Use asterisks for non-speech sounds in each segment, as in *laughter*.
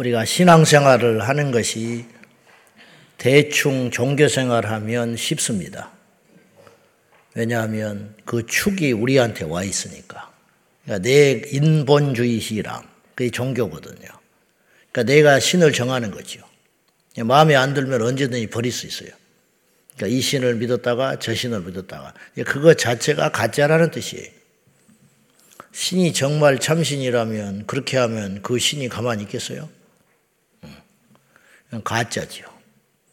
우리가 신앙생활을 하는 것이 대충 종교생활하면 쉽습니다. 왜냐하면 그 축이 우리한테 와 있으니까. 그러니까 내 인본주의 신앙, 그게 종교거든요. 그러니까 내가 신을 정하는 거죠. 마음에 안 들면 언제든지 버릴 수 있어요. 그러니까 이 신을 믿었다가 저 신을 믿었다가 그거 자체가 가짜라는 뜻이에요. 신이 정말 참신이라면 그렇게 하면 그 신이 가만히 있겠어요? 가짜지요.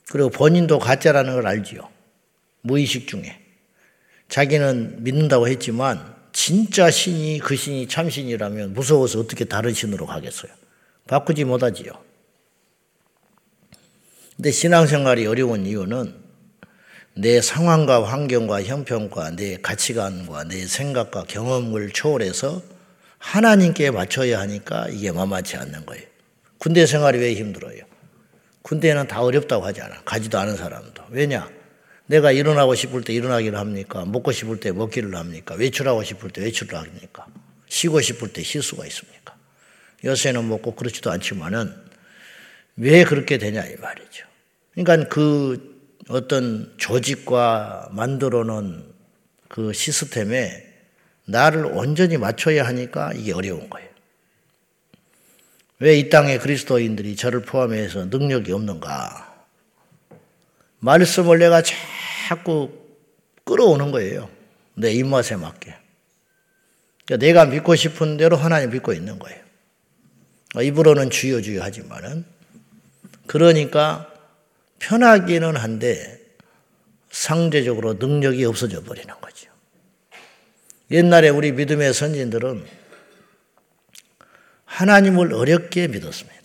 그리고 본인도 가짜라는 걸 알지요. 무의식 중에. 자기는 믿는다고 했지만 진짜 신이 그 신이 참신이라면 무서워서 어떻게 다른 신으로 가겠어요? 바꾸지 못하지요. 근데 신앙생활이 어려운 이유는 내 상황과 환경과 형편과 내 가치관과 내 생각과 경험을 초월해서 하나님께 맞춰야 하니까 이게 만만치 않는 거예요. 군대 생활이 왜 힘들어요? 군대는 다 어렵다고 하잖아. 가지도 않은 사람도. 왜냐? 내가 일어나고 싶을 때 일어나기를 합니까? 먹고 싶을 때 먹기를 합니까? 외출하고 싶을 때 외출을 합니까? 쉬고 싶을 때 쉴 수가 있습니까? 요새는 뭐꼭 그렇지도 않지만은 왜 그렇게 되냐 이 말이죠. 그러니까 그 어떤 조직과 만들어 놓은 그 시스템에 나를 온전히 맞춰야 하니까 이게 어려운 거예요. 왜 이 땅에 그리스도인들이 저를 포함해서 능력이 없는가? 말씀을 내가 자꾸 끌어오는 거예요. 내 입맛에 맞게. 그러니까 내가 믿고 싶은 대로 하나님 믿고 있는 거예요. 입으로는 주여 주여 하지만은 그러니까 편하기는 한데 상대적으로 능력이 없어져 버리는 거죠. 옛날에 우리 믿음의 선진들은 하나님을 어렵게 믿었습니다.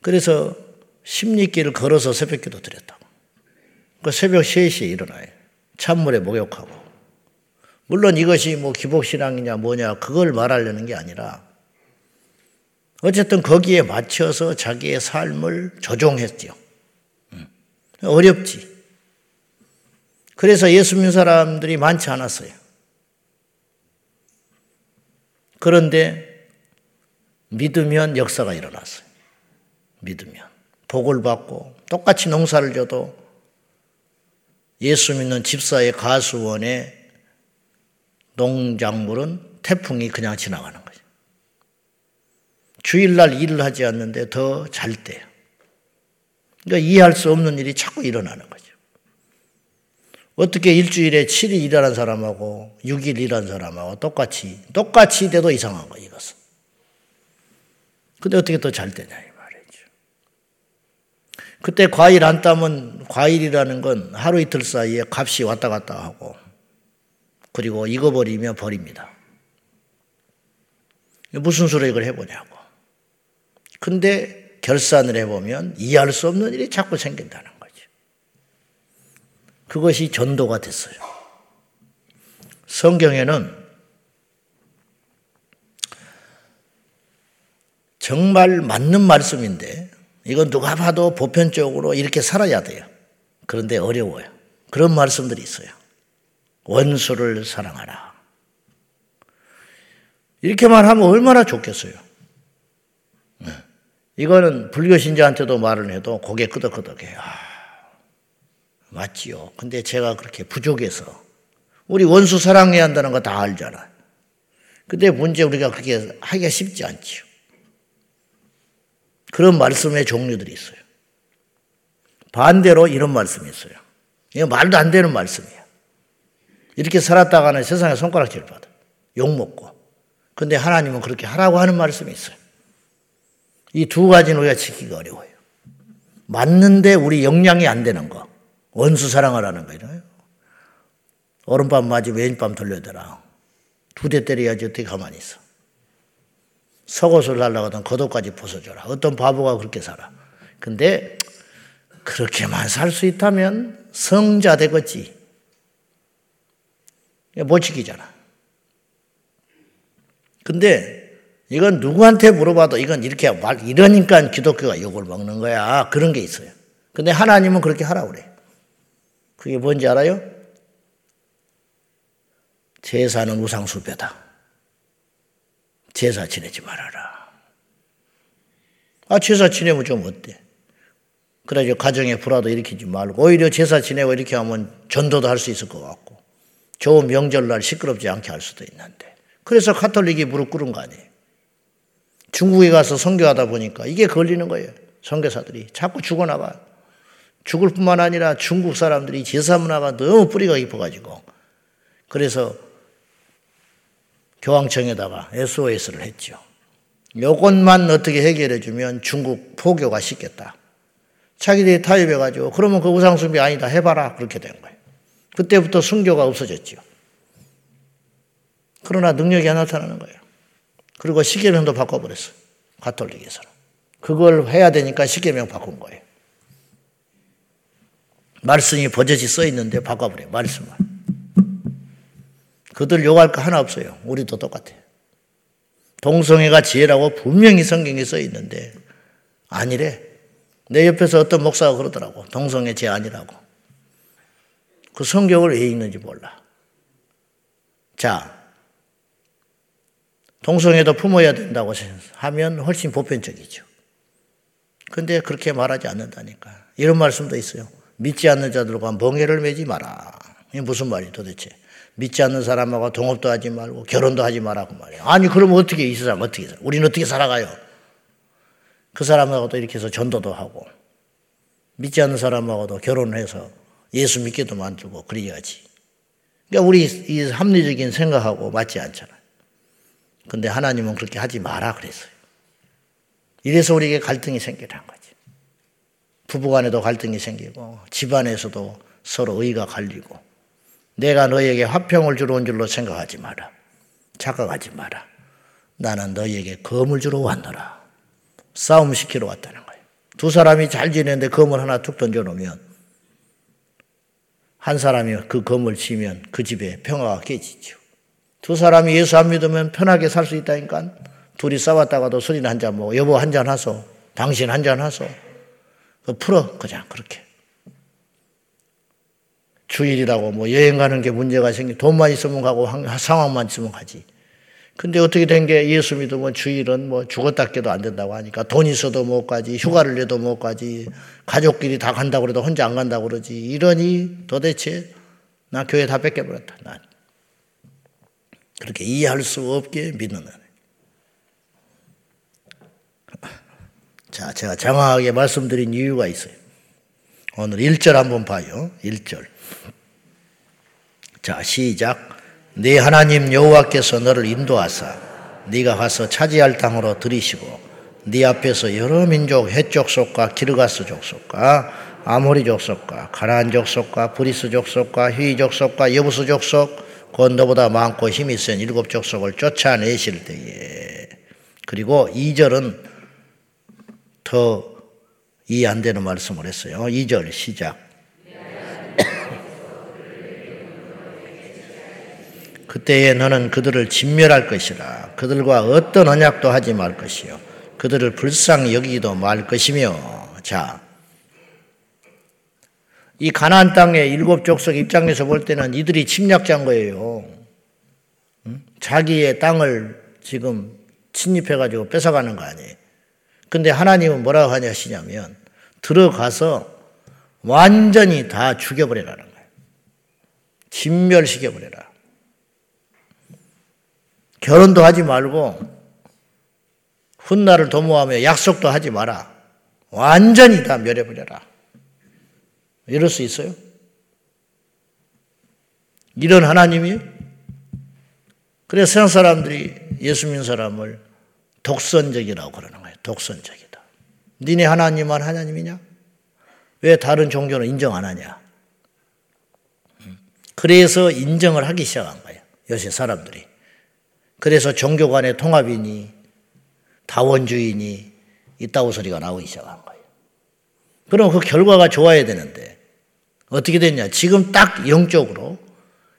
그래서 십리길을 걸어서 새벽기도 드렸다고. 그 새벽 3시에 일어나요. 찬물에 목욕하고. 물론 이것이 뭐 기복신앙이냐 뭐냐 그걸 말하려는 게 아니라 어쨌든 거기에 맞춰서 자기의 삶을 조종했죠. 음. 어렵지. 그래서 예수 믿는 사람들이 많지 않았어요. 그런데 믿으면 역사가 일어났어요. 믿으면. 복을 받고 똑같이 농사를 져도 예수 믿는 집사의 가수원의 농작물은 태풍이 그냥 지나가는 거죠. 주일날 일을 하지 않는데 더 잘 때요. 그러니까 이해할 수 없는 일이 자꾸 일어나는 거죠. 어떻게 일주일에 7일 일하는 사람하고 6일 일하는 사람하고 똑같이, 똑같이 돼도 이상한 거예요, 이것은. 근데 어떻게 더 잘 되냐. 그때 과일 안 따면 과일이라는 건 하루 이틀 사이에 값이 왔다 갔다 하고 그리고 익어버리면 버립니다. 무슨 소리 이걸 해보냐고. 근데 결산을 해보면 이해할 수 없는 일이 자꾸 생긴다는 거죠. 그것이 전도가 됐어요. 성경에는 정말 맞는 말씀인데 이건 누가 봐도 보편적으로 이렇게 살아야 돼요. 그런데 어려워요. 그런 말씀들이 있어요. 원수를 사랑하라. 이렇게만 하면 얼마나 좋겠어요. 네. 이거는 불교 신자한테도 말을 해도 고개 끄덕끄덕해요. 아, 맞지요. 근데 제가 그렇게 부족해서 우리 원수 사랑해야 한다는 거 다 알잖아요. 근데 문제 우리가 그렇게 하기가 쉽지 않지요. 그런 말씀의 종류들이 있어요. 반대로 이런 말씀이 있어요. 이거 말도 안 되는 말씀이야. 이렇게 살았다가는 세상에 손가락질 받아. 욕 먹고. 근데 하나님은 그렇게 하라고 하는 말씀이 있어요. 이 두 가지는 우리가 지키기 어려워요. 맞는데 우리 역량이 안 되는 거. 원수 사랑하라는 거예요. 오른밤 맞으면 왼밤 돌려대라. 두 대 때려야지 어떻게 가만히 있어. 속옷을 날라가던 겉옷까지 벗어줘라. 어떤 바보가 그렇게 살아. 근데 그렇게만 살 수 있다면 성자 되겠지. 못 지키잖아. 근데 이건 누구한테 물어봐도 이건 이렇게 말, 이러니까 기독교가 욕을 먹는 거야. 그런 게 있어요. 근데 하나님은 그렇게 하라고 그래. 그게 뭔지 알아요? 제사는 우상수배다. 제사 지내지 말아라. 아, 제사 지내면 좀 어때? 그래가지고 가정에 불화도 일으키지 말고 오히려 제사 지내고 이렇게 하면 전도도 할 수 있을 것 같고 좋은 명절날 시끄럽지 않게 할 수도 있는데 그래서 카톨릭이 무릎 꿇은 거 아니에요. 중국에 가서 선교하다 보니까 이게 걸리는 거예요. 선교사들이 자꾸 죽어나가 죽을 뿐만 아니라 중국 사람들이 제사 문화가 너무 뿌리가 깊어가지고 그래서 교황청에다가 SOS를 했죠. 요것만 어떻게 해결해 주면 중국 포교가 쉽겠다. 자기들이 타협해가지고 그러면 그 우상숭배 아니다 해봐라 그렇게 된 거예요. 그때부터 순교가 없어졌죠. 그러나 능력이 안 나타나는 거예요. 그리고 시계명도 바꿔버렸어요. 가톨릭에서는. 그걸 해야 되니까 시계명 바꾼 거예요. 말씀이 버젓이 써 있는데 바꿔버려요. 말씀을. 그들 욕할 거 하나 없어요. 우리도 똑같아요. 동성애가 지혜라고 분명히 성경에 써 있는데 아니래. 내 옆에서 어떤 목사가 그러더라고. 동성애 죄 아니라고. 그 성경을 왜 읽는지 몰라. 자, 동성애도 품어야 된다고 하면 훨씬 보편적이죠. 근데 그렇게 말하지 않는다니까. 이런 말씀도 있어요. 믿지 않는 자들과 멍해를 매지 마라. 이게 무슨 말이 도대체? 믿지 않는 사람하고 동업도 하지 말고 결혼도 하지 말라고 말이야. 아니, 그러면 어떻게 이 사람 어떻게 살아? 우리는 어떻게 살아가요? 그 사람하고도 이렇게 해서 전도도 하고 믿지 않는 사람하고도 결혼해서 예수 믿게도 만들고 그래야지. 그러니까 우리 이 합리적인 생각하고 맞지 않잖아요. 근데 하나님은 그렇게 하지 마라 그랬어요. 이래서 우리에게 갈등이 생기는 거지. 부부간에도 갈등이 생기고 집안에서도 서로 의가 갈리고 내가 너에게 화평을 주러 온 줄로 생각하지 마라. 착각하지 마라. 나는 너에게 검을 주러 왔노라. 싸움 시키러 왔다는 거예요. 두 사람이 잘 지내는데 검을 하나 툭 던져놓으면 한 사람이 그 검을 치면 그 집에 평화가 깨지죠. 두 사람이 예수 안 믿으면 편하게 살 수 있다니까. 둘이 싸웠다가도 술이나 한잔 먹어. 여보 한 잔 하소. 당신 한 잔 하소. 그 풀어. 그냥 그렇게. 주일이라고 뭐 여행 가는 게 문제가 생기 돈만 있으면 가고 상황만 있으면 가지. 근데 어떻게 된 게 예수 믿으면 주일은 뭐 죽었다 깨도 안 된다고 하니까 돈 있어도 못 가지, 휴가를 내도 못 가지, 가족끼리 다 간다고 그래도 혼자 안 간다고 그러지. 이러니 도대체 나 교회 다 뺏겨버렸다. 난. 그렇게 이해할 수 없게 믿는 은 자, 제가 장황하게 말씀드린 이유가 있어요. 오늘 1절 한번 봐요. 1절. 자, 시작. 네 하나님 여호와께서 너를 인도하사 네가 가서 차지할 땅으로 들이시고 네 앞에서 여러 민족 헷 족속과 기르가스 족속과 아모리 족속과 가나안 족속과 브리스 족속과 히위 족속과 여부스 족속 곧 너보다 많고 힘이 센 일곱 족속을 쫓아내실 때에 그리고 2절은 더 이해 안 되는 말씀을 했어요. 2절 시작. 그때에 너는 그들을 진멸할 것이라 그들과 어떤 언약도 하지 말 것이요 그들을 불쌍히 여기기도 말 것이며 자. 이 가나안 땅의 일곱 족속 입장에서 볼 때는 이들이 침략자인 거예요. 자기의 땅을 지금 침입해 가지고 뺏어가는 거 아니에요. 근데 하나님은 뭐라고 하냐시냐면 들어가서 완전히 다 죽여버리라는 거예요. 진멸시켜버려라. 결혼도 하지 말고 훗날을 도모하며 약속도 하지 마라. 완전히 다 멸해버려라. 이럴 수 있어요? 이런 하나님이 그래서 세상 사람들이 예수 믿는 사람을 독선적이라고 그러는 거예요. 독선적이다. 니네 하나님만 하나님이냐? 왜 다른 종교는 인정 안 하냐? 그래서 인정을 하기 시작한 거예요. 요새 사람들이. 그래서 종교 간의 통합이니 다원주의니 있다고 소리가 나오기 시작한 거예요. 그럼 그 결과가 좋아야 되는데 어떻게 됐냐? 지금 딱 영적으로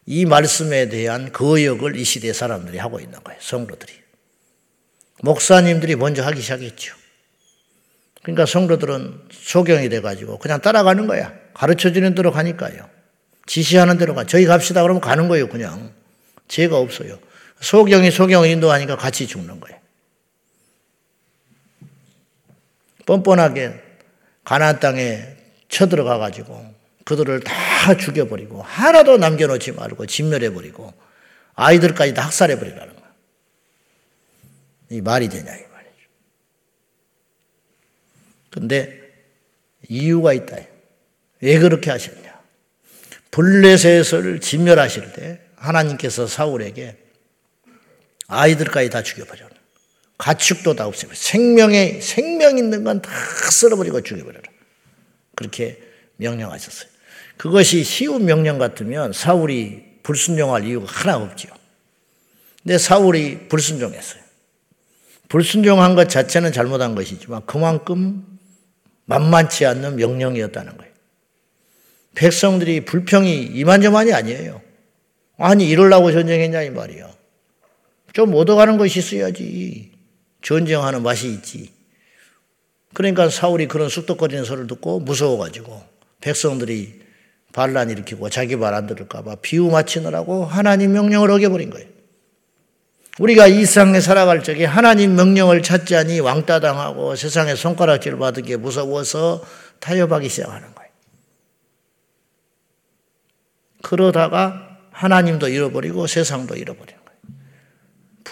이 말씀에 대한 거역을 이 시대 사람들이 하고 있는 거예요. 성도들이. 목사님들이 먼저 하기 시작했죠. 그러니까 성도들은 소경이 돼가지고 그냥 따라가는 거야. 가르쳐 주는 대로 가니까요. 지시하는 대로 가. 저희 갑시다 그러면 가는 거예요, 그냥. 죄가 없어요. 소경이 소경을 인도하니까 같이 죽는 거예요. 뻔뻔하게 가나안 땅에 쳐들어가 가지고 그들을 다 죽여버리고 하나도 남겨놓지 말고 진멸해버리고 아이들까지 다 학살해버리라는 거야. 이 말이 되냐 이 말이죠. 근데 이유가 있다. 왜 그렇게 하셨냐? 블레셋을 진멸하실 때 하나님께서 사울에게 아이들까지 다 죽여버려. 가축도 다 없애버려. 생명에, 생명 있는 건 다 쓸어버리고 죽여버려라. 그렇게 명령하셨어요. 그것이 쉬운 명령 같으면 사울이 불순종할 이유가 하나 없지요. 근데 사울이 불순종했어요. 불순종한 것 자체는 잘못한 것이지만 그만큼 만만치 않는 명령이었다는 거예요. 백성들이 불평이 이만저만이 아니에요. 아니 이럴라고 전쟁했냐 이 말이야. 좀 얻어가는 것이 있어야지. 전쟁하는 맛이 있지. 그러니까 사울이 그런 쑥덕거리는 소리를 듣고 무서워가지고 백성들이 반란 일으키고 자기 말 안 들을까봐 비유 맞추느라고 하나님 명령을 어겨버린 거예요. 우리가 이 세상에 살아갈 적에 하나님 명령을 찾지 않니 왕따 당하고 세상에 손가락질 받은 게 무서워서 타협하기 시작하는 거예요. 그러다가 하나님도 잃어버리고 세상도 거예요.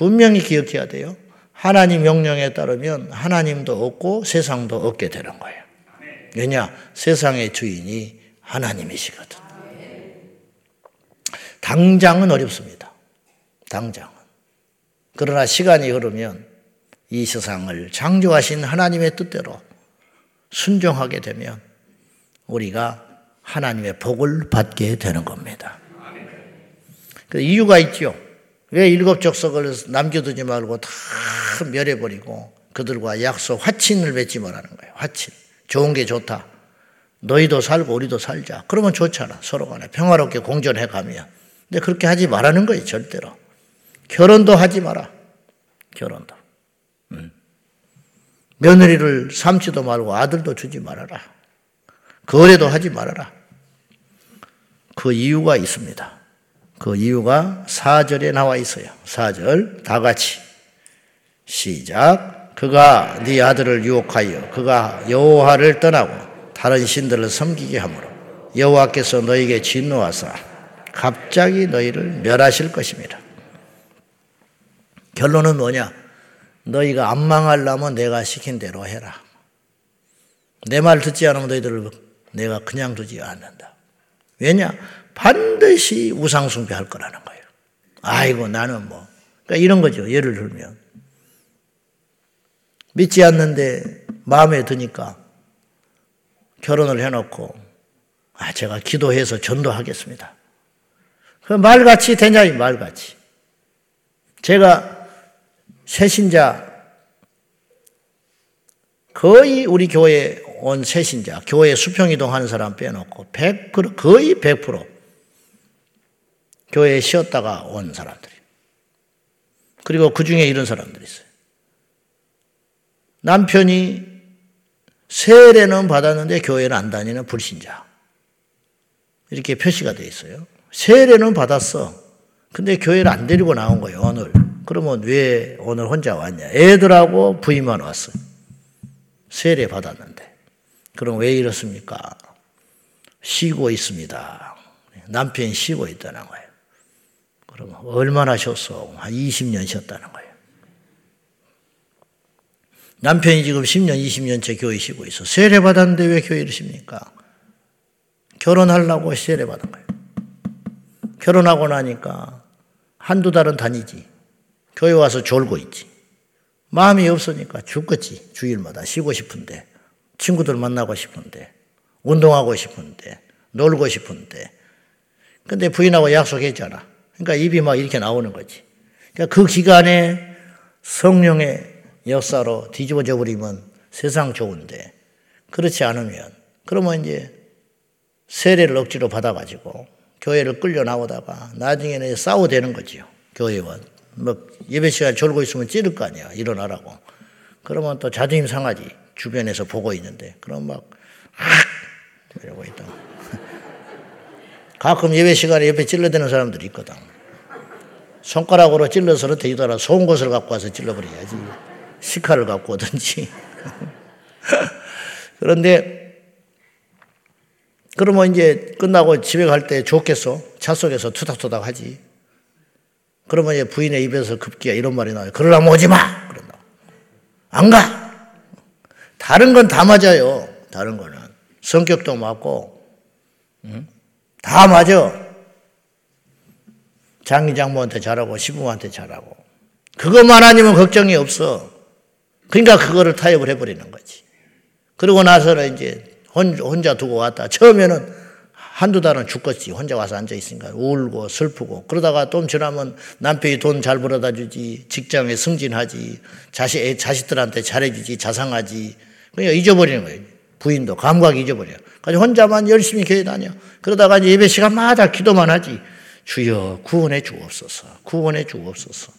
분명히 기억해야 돼요. 하나님 명령에 따르면 하나님도 얻고 세상도 얻게 되는 거예요. 왜냐? 세상의 주인이 하나님이시거든. 당장은 어렵습니다. 당장은. 그러나 시간이 흐르면 이 세상을 창조하신 하나님의 뜻대로 순종하게 되면 우리가 하나님의 복을 받게 되는 겁니다. 그 이유가 있죠. 왜 일곱 족속을 남겨두지 말고 다 멸해버리고 그들과 약속, 화친을 맺지 말라는 거예요. 화친. 좋은 게 좋다. 너희도 살고 우리도 살자. 그러면 좋잖아. 서로 간에 평화롭게 공존해 가면. 근데 그렇게 하지 말라는 거예요. 절대로. 결혼도 하지 마라. 결혼도. 음. 며느리를 삼지도 말고 아들도 주지 말아라. 거래도 하지 말아라. 그 이유가 있습니다. 그 이유가 4절에 나와 있어요. 4절 다 같이 시작 그가 네 아들을 유혹하여 그가 여호와를 떠나고 다른 신들을 섬기게 하므로 여호와께서 너에게 진노하사 갑자기 너희를 멸하실 것입니다. 결론은 뭐냐? 너희가 안 망하려면 내가 시킨 대로 해라. 내 말 듣지 않으면 너희들을 내가 그냥 두지 않는다. 왜냐? 반드시 우상숭배할 거라는 거예요. 아이고 나는 뭐 그러니까 이런 거죠. 예를 들면 믿지 않는데 마음에 드니까 결혼을 해놓고 아 제가 기도해서 전도하겠습니다. 그 말같이 되냐 이 말같이. 제가 새신자 거의 우리 교회 온 새신자 교회 수평이동 하는 사람 빼놓고 100 거의 100% 교회에 쉬었다가 온 사람들이. 그리고 그 중에 이런 사람들이 있어요. 남편이 세례는 받았는데 교회는 안 다니는 불신자. 이렇게 표시가 되어 있어요. 세례는 받았어. 근데 교회를 안 데리고 나온 거예요, 오늘. 그러면 왜 오늘 혼자 왔냐? 애들하고 부인만 왔어. 세례 받았는데. 그럼 왜 이렇습니까? 쉬고 있습니다. 남편이 쉬고 있다는 거예요. 그러면 얼마나 쉬었어? 한 20년 쉬었다는 거예요. 남편이 지금 10년, 20년째 교회 쉬고 있어. 세례 받았는데 왜 교회를 쉽니까? 결혼하려고 세례 받은 거예요. 결혼하고 나니까 한두 달은 다니지. 교회 와서 졸고 있지. 마음이 없으니까 죽겠지. 주일마다 쉬고 싶은데. 친구들 만나고 싶은데. 운동하고 싶은데. 놀고 싶은데. 근데 부인하고 약속했잖아. 그러니까 입이 막 이렇게 나오는 거지. 그러니까 그 기간에 성령의 역사로 뒤집어져 버리면 세상 좋은데 그렇지 않으면 그러면 이제 세례를 억지로 받아가지고 교회를 끌려 나오다가 나중에는 싸워대는 거지요. 교회와. 뭐 예배 시간 졸고 있으면 찌를 거 아니야. 일어나라고. 그러면 또 자존심 상하지. 주변에서 보고 있는데. 그럼 막, 악! 이러고 있다. *laughs* 가끔 예배 시간에 옆에 찔러대는 사람들이 있거든. 손가락으로 찔러서는 되더라. 좋은 것을 갖고 와서 찔러버려야지. 시카를 갖고 오든지. *laughs* 그런데 그러면 이제 끝나고 집에 갈 때 좋겠어. 차 속에서 투닥투닥 하지. 그러면 이제 부인의 입에서 급기야 이런 말이 나와요. 그러라면 오지 마! 그런다. 안 가! 다른 건 다 맞아요. 다른 거는. 성격도 맞고, 응? 다 맞아. 장기 장모한테 잘하고, 시부모한테 잘하고. 그것만 아니면 걱정이 없어. 그러니까 그거를 타협을 해버리는 거지. 그러고 나서는 이제 혼자 두고 왔다. 처음에는 한두 달은 죽겠지. 혼자 와서 앉아 있으니까 울고 슬프고 그러다가 좀 지나면 남편이 돈 잘 벌어다 주지. 직장에 승진하지. 자식 자식들한테 잘해주지. 자상하지. 그냥 잊어버리는 거예요. 부인도 감각이 잊어버려. 그래서 혼자만 열심히 교회 다녀. 그러다가 이제 예배 시간마다 기도만 하지. 주여 구원해 주옵소서. 구원해 주옵소서.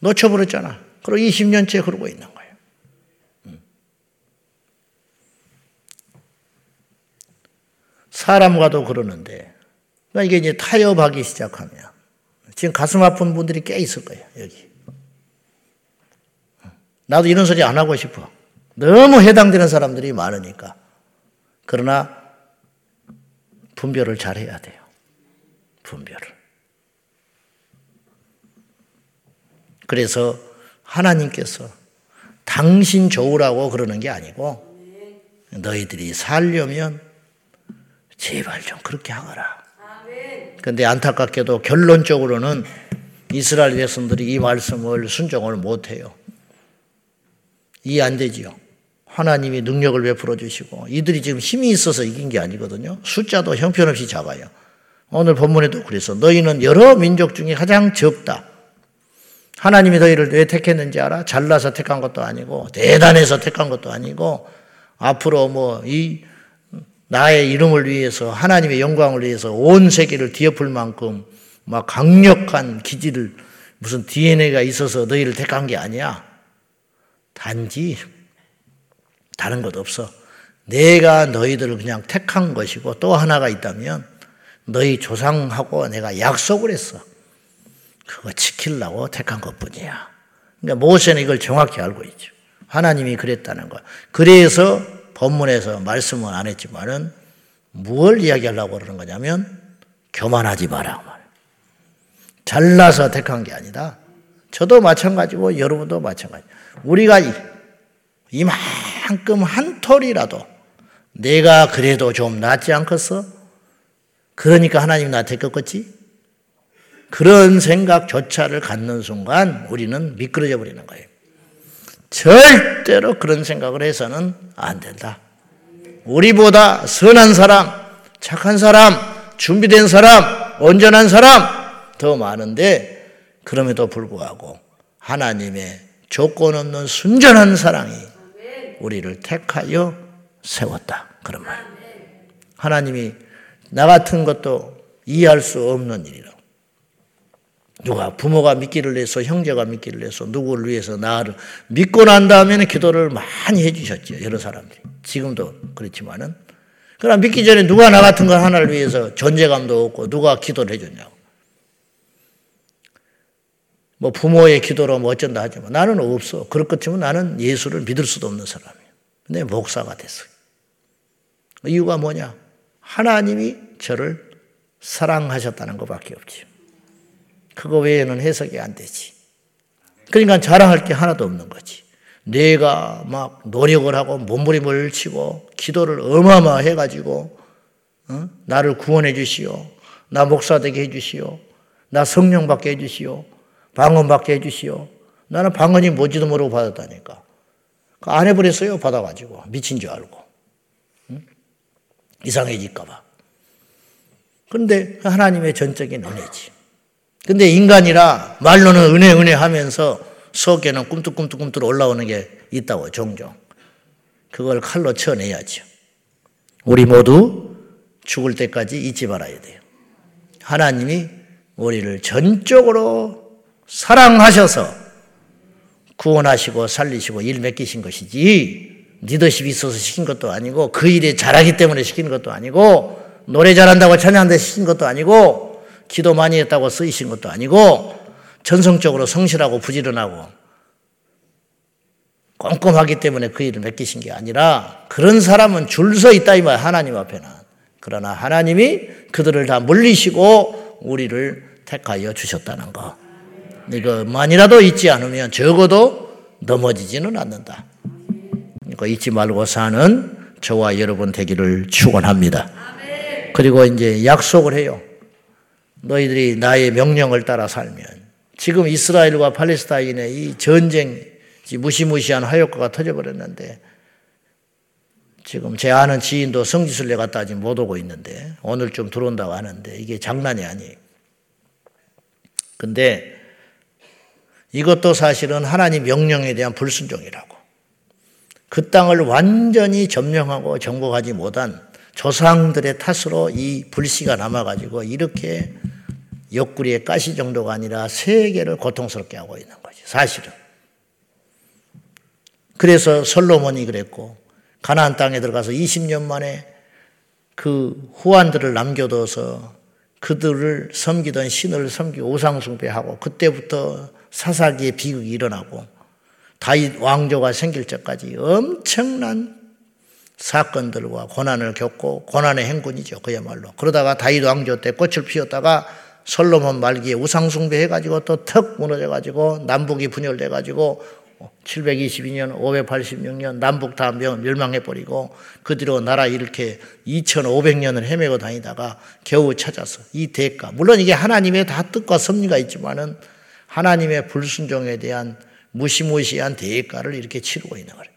놓쳐버렸잖아. 그리고 20년째 그러고 있는 거예요. 음. 사람과도 그러는데, 그러니까 이게 이제 타협하기 시작하면, 지금 가슴 아픈 분들이 꽤 있을 거예요, 여기. 나도 이런 소리 안 하고 싶어. 너무 해당되는 사람들이 많으니까. 그러나, 분별을 잘 해야 돼요. 분별을. 그래서 하나님께서 당신 좋으라고 그러는 게 아니고 너희들이 살려면 제발 좀 그렇게 하거라. 근데 안타깝게도 결론적으로는 이스라엘 백성들이 이 말씀을 순종을 못해요. 이해 안 되지요. 하나님이 능력을 베풀어 주시고 이들이 지금 힘이 있어서 이긴 게 아니거든요. 숫자도 형편없이 작아요. 오늘 본문에도 그래서 너희는 여러 민족 중에 가장 적다. 하나님이 너희를 왜 택했는지 알아? 잘나서 택한 것도 아니고, 대단해서 택한 것도 아니고, 앞으로 뭐, 이, 나의 이름을 위해서, 하나님의 영광을 위해서 온 세계를 뒤엎을 만큼 막 강력한 기질을, 무슨 DNA가 있어서 너희를 택한 게 아니야. 단지, 다른 것 없어. 내가 너희들을 그냥 택한 것이고, 또 하나가 있다면, 너희 조상하고 내가 약속을 했어. 그거 지키려고 택한 것 뿐이야. 그러니까 모세는 이걸 정확히 알고 있죠. 하나님이 그랬다는 거. 그래서 본문에서 말씀은 안 했지만은 무엇 이야기하려고 그러는 거냐면 교만하지 마라. 잘나서 택한 게 아니다. 저도 마찬가지고 여러분도 마찬가지. 우리가 이만 큼 한 톨이라도 내가 그래도 좀 낫지 않겠어? 그러니까 하나님 나한테 꺾었지? 그런 생각조차를 갖는 순간 우리는 미끄러져 버리는 거예요. 절대로 그런 생각을 해서는 안 된다. 우리보다 선한 사람, 착한 사람, 준비된 사람, 온전한 사람 더 많은데 그럼에도 불구하고 하나님의 조건 없는 순전한 사랑이 우리를 택하여 세웠다. 그런 말. 하나님이 나 같은 것도 이해할 수 없는 일이라. 누가 부모가 믿기를 해서 형제가 믿기를 해서 누구를 위해서 나를 믿고 난 다음에는 기도를 많이 해주셨죠 여러 사람들이 지금도 그렇지만은 그러나 믿기 전에 누가 나 같은 걸 하나를 위해서 존재감도 없고 누가 기도를 해줬냐고 뭐 부모의 기도로 뭐 어쩐다 하지만 나는 없어 그럴 것 같으면 나는 예수를 믿을 수도 없는 사람이에요 근데 목사가 됐어요 이유가 뭐냐 하나님이 저를 사랑하셨다는 것밖에 없지 그거 외에는 해석이 안 되지. 그러니까 자랑할 게 하나도 없는 거지. 내가 막 노력을 하고 몸부림을 치고 기도를 어마어마 해 가지고 어? 나를 구원해 주시오. 나 목사 되게 해 주시오. 나 성령 받게 해 주시오. 방언 받게 해 주시오. 나는 방언이 뭔지도 모르고 받았다니까. 그안 해버렸어요. 받아가지고 미친 줄 알고 응? 이상해질까봐. 그런데 하나님의 전적인 은혜지. 근데 인간이라 말로는 은혜 은혜 하면서 속에는 꿈틀꿈틀꿈틀 올라오는 게 있다고 종종. 그걸 칼로 쳐내야죠. 우리 모두 죽을 때까지 잊지 말아야 돼요. 하나님이 우리를 전적으로 사랑하셔서 구원하시고 살리시고 일 맡기신 것이지 리더십 있어서 시킨 것도 아니고 그 일에 잘하기 때문에 시키는 것도 아니고 노래 잘한다고 찬양한다 시킨 것도 아니고 기도 많이 했다고 쓰이신 것도 아니고 전성적으로 성실하고 부지런하고 꼼꼼하기 때문에 그 일을 맡기신 게 아니라 그런 사람은 줄 서 있다 이 말 하나님 앞에는. 그러나 하나님이 그들을 다 물리시고 우리를 택하여 주셨다는 거. 이거만이라도 잊지 않으면 적어도 넘어지지는 않는다. 그러니까 잊지 말고 사는 저와 여러분 되기를 축원합니다. 그리고 이제 약속을 해요. 너희들이 나의 명령을 따라 살면 지금 이스라엘과 팔레스타인의 이 전쟁 무시무시한 화역과가 터져버렸는데 지금 제 아는 지인도 성지순례 갔다 아직 못 오고 있는데 오늘 좀 들어온다고 하는데 이게 장난이 아니에요. 근데 이것도 사실은 하나님 명령에 대한 불순종이라고. 그 땅을 완전히 점령하고 정복하지 못한 조상들의 탓으로 이 불씨가 남아가지고 이렇게 옆구리에 가시 정도가 아니라 세계를 고통스럽게 하고 있는 거지, 사실은. 그래서 솔로몬이 그랬고, 가나안 땅에 들어가서 20년 만에 그 후한들을 남겨둬서 그들을 섬기던 신을 섬기고 우상숭배하고 그때부터 사사기의 비극이 일어나고 다윗 왕조가 생길 때까지 엄청난 사건들과 고난을 겪고 고난의 행군이죠. 그야말로. 그러다가 다윗 왕조 때 꽃을 피웠다가 솔로몬 말기에 우상숭배 해가지고 또 턱 무너져가지고 남북이 분열돼가지고 722년, 586년 남북 다 멸망해버리고 그 뒤로 나라 이렇게 2500년을 헤매고 다니다가 겨우 찾아서 이 대가. 물론 이게 하나님의 다 뜻과 섭리가 있지만은 하나님의 불순종에 대한 무시무시한 대가를 이렇게 치르고 있는 거예요.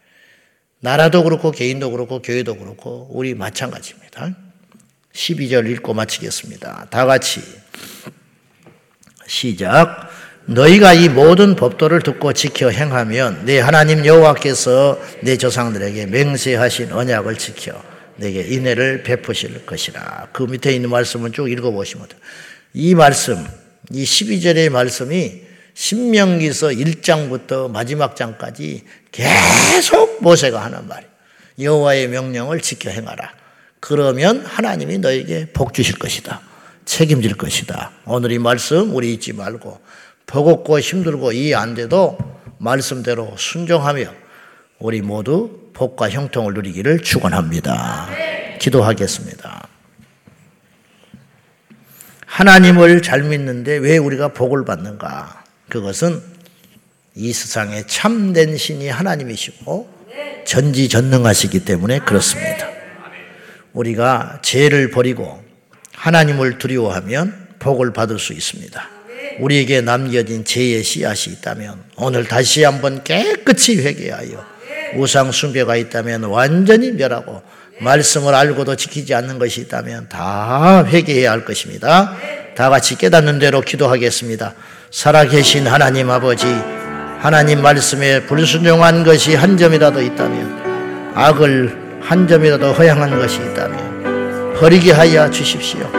나라도 그렇고 개인도 그렇고 교회도 그렇고 우리 마찬가지입니다. 12절 읽고 마치겠습니다. 다 같이 시작. 너희가 이 모든 법도를 듣고 지켜 행하면 내 하나님 여호와께서 내 조상들에게 맹세하신 언약을 지켜 내게 인애를 베푸실 것이라. 그 밑에 있는 말씀은 쭉 읽어보시면 돼요. 이 말씀, 이 12절의 말씀이 신명기서 1장부터 마지막 장까지 계속 모세가 하는 말이에요. 여호와의 명령을 지켜 행하라. 그러면 하나님이 너에게 복 주실 것이다. 책임질 것이다. 오늘 이 말씀 우리 잊지 말고 버겁고 힘들고 이해 안 돼도 말씀대로 순종하며 우리 모두 복과 형통을 누리기를 축원합니다. 기도하겠습니다. 하나님을 잘 믿는데 왜 우리가 복을 받는가? 그것은 이 세상에 참된 신이 하나님이시고 전지전능하시기 때문에 그렇습니다. 우리가 죄를 버리고 하나님을 두려워하면 복을 받을 수 있습니다. 우리에게 남겨진 죄의 씨앗이 있다면 오늘 다시 한번 깨끗이 회개하여 우상 숭배가 있다면 완전히 멸하고 말씀을 알고도 지키지 않는 것이 있다면 다 회개해야 할 것입니다. 다 같이 깨닫는 대로 기도하겠습니다. 살아계신 하나님 아버지, 하나님 말씀에 불순종한 것이 한 점이라도 있다면, 악을 한 점이라도 허양한 것이 있다면, 버리게 하여 주십시오.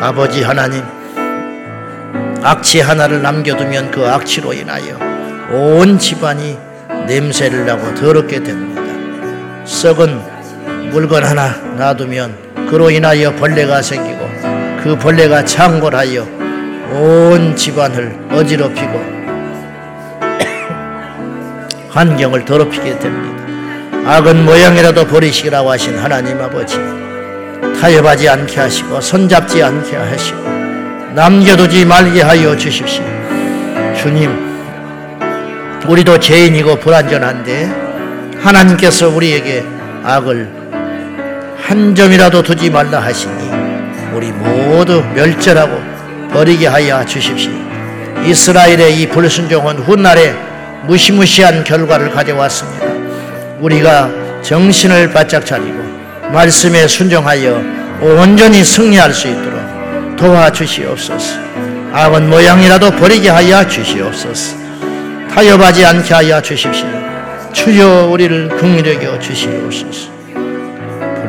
아버지 하나님, 악취 하나를 남겨두면 그 악취로 인하여 온 집안이 냄새를 나고 더럽게 됩니다. 썩은 물건 하나 놔두면 그로 인하여 벌레가 생기고 그 벌레가 창궐하여 온 집안을 어지럽히고 *coughs* 환경을 더럽히게 됩니다. 악은 모양이라도 버리시라고 하신 하나님 아버지 타협하지 않게 하시고 손잡지 않게 하시고 남겨두지 말게 하여 주십시오. 주님 우리도 죄인이고 불완전한데 하나님께서 우리에게 악을 한 점이라도 두지 말라 하시니 우리 모두 멸절하고 버리게 하여 주십시오. 이스라엘의 이 불순종은 훗날에 무시무시한 결과를 가져왔습니다. 우리가 정신을 바짝 차리고 말씀에 순종하여 온전히 승리할 수 있도록 도와주시옵소서. 악은 모양이라도 버리게 하여 주시옵소서. 타협하지 않게 하여 주십시오. 주여 우리를 긍휼히 여겨 주시옵소서.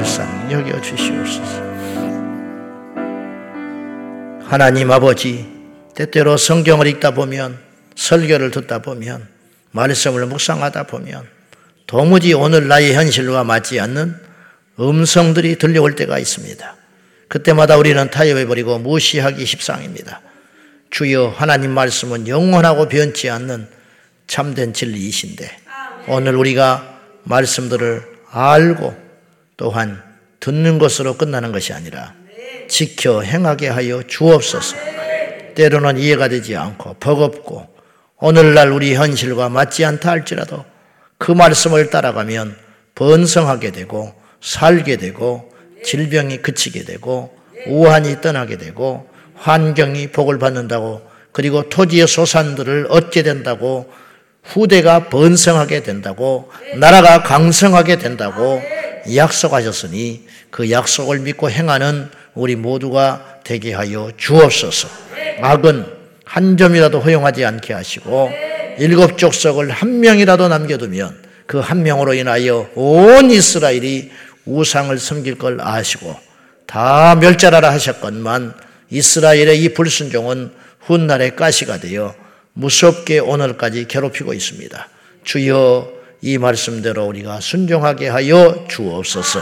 불쌍히 여겨 주시옵소서. 하나님 아버지, 때때로 성경을 읽다 보면, 설교를 듣다 보면, 말씀을 묵상하다 보면, 도무지 오늘 나의 현실과 맞지 않는 음성들이 들려올 때가 있습니다. 그때마다 우리는 타협해버리고 무시하기 십상입니다. 주여 하나님 말씀은 영원하고 변치 않는 참된 진리이신데 오늘 우리가 말씀들을 알고 또한 듣는 것으로 끝나는 것이 아니라 지켜 행하게 하여 주옵소서. 때로는 이해가 되지 않고 버겁고 오늘날 우리 현실과 맞지 않다 할지라도 그 말씀을 따라가면 번성하게 되고 살게 되고 질병이 그치게 되고 우환이 떠나게 되고 환경이 복을 받는다고 그리고 토지의 소산들을 얻게 된다고 후대가 번성하게 된다고 나라가 강성하게 된다고 약속하셨으니 그 약속을 믿고 행하는 우리 모두가 되게 하여 주옵소서. 악은 한 점이라도 허용하지 않게 하시고 일곱 족속을 한 명이라도 남겨두면 그 한 명으로 인하여 온 이스라엘이 우상을 섬길 걸 아시고 다 멸절하라 하셨건만 이스라엘의 이 불순종은 훗날의 가시가 되어 무섭게 오늘까지 괴롭히고 있습니다. 주여 이 말씀대로 우리가 순종하게 하여 주옵소서.